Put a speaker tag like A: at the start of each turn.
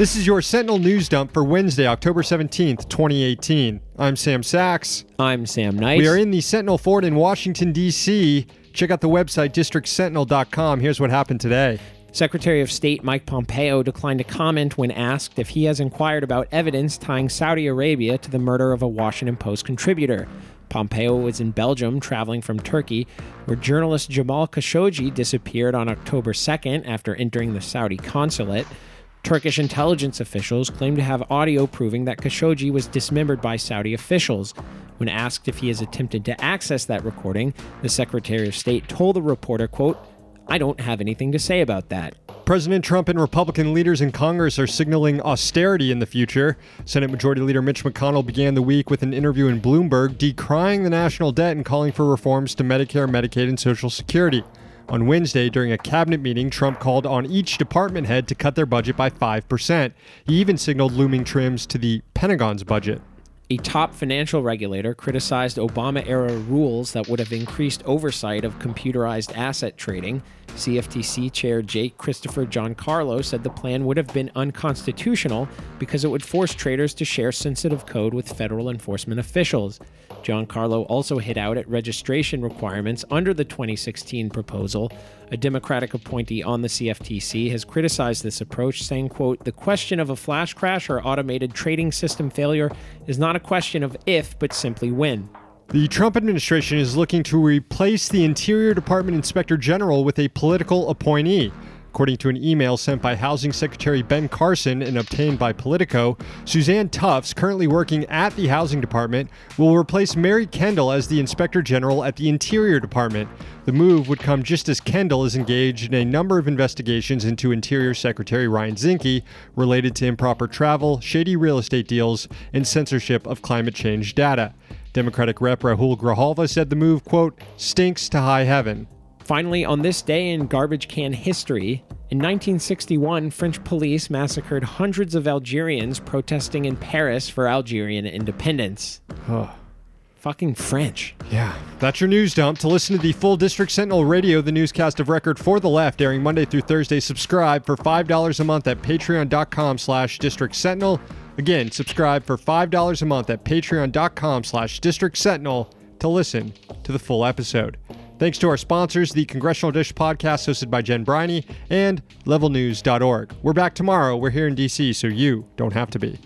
A: This is your Sentinel News Dump for Wednesday, October 17th, 2018. I'm Sam Sacks.
B: I'm Sam Knight.
A: We are in the Sentinel Fort in Washington, D.C. Check out the website, districtsentinel.com. Here's what happened today.
B: Secretary of State Mike Pompeo declined to comment when asked if he has inquired about evidence tying Saudi Arabia to the murder of a Washington Post contributor. Pompeo was in Belgium traveling from Turkey, where journalist Jamal Khashoggi disappeared on October 2nd after entering the Saudi consulate. Turkish intelligence officials claim to have audio proving that Khashoggi was dismembered by Saudi officials. When asked if he has attempted to access that recording, the Secretary of State told the reporter, quote, I don't have anything to say about that.
A: President Trump and Republican leaders in Congress are signaling austerity in the future. Senate Majority Leader Mitch McConnell began the week with an interview in Bloomberg decrying the national debt and calling for reforms to Medicare, Medicaid, and Social Security. On Wednesday, during a cabinet meeting, Trump called on each department head to cut their budget by 5%. He even signaled looming trims to the Pentagon's budget.
B: A top financial regulator criticized Obama era rules that would have increased oversight of computerized asset trading. CFTC Chair J. Christopher Giancarlo said the plan would have been unconstitutional because it would force traders to share sensitive code with federal enforcement officials. Giancarlo also hit out at registration requirements under the 2016 proposal. A Democratic appointee on the CFTC has criticized this approach, saying, quote, the question of a flash crash or automated trading system failure is not a question of if, but simply when.
A: The Trump administration is looking to replace the Interior Department Inspector General with a political appointee. According to an email sent by Housing Secretary Ben Carson and obtained by Politico, Suzanne Tufts, currently working at the Housing Department, will replace Mary Kendall as the Inspector General at the Interior Department. The move would come just as Kendall is engaged in a number of investigations into Interior Secretary Ryan Zinke related to improper travel, shady real estate deals, and censorship of climate change data. Democratic Rep Raúl Grijalva said the move, quote, stinks to high heaven.
B: Finally, on this day in garbage can history, in 1961, French police massacred hundreds of Algerians protesting in Paris for Algerian independence.
A: Oh.
B: Fucking French.
A: Yeah, that's your news dump. To listen to the full District Sentinel Radio, the newscast of record for the left, airing Monday through Thursday, subscribe for $5 a month at patreon.com slash district sentinel. Again, subscribe for $5 a month at patreon.com slash district sentinel to listen to the full episode. Thanks to our sponsors, the Congressional Dish podcast hosted by Jen Briney and levelnews.org. We're back tomorrow. We're here in DC, so you don't have to be.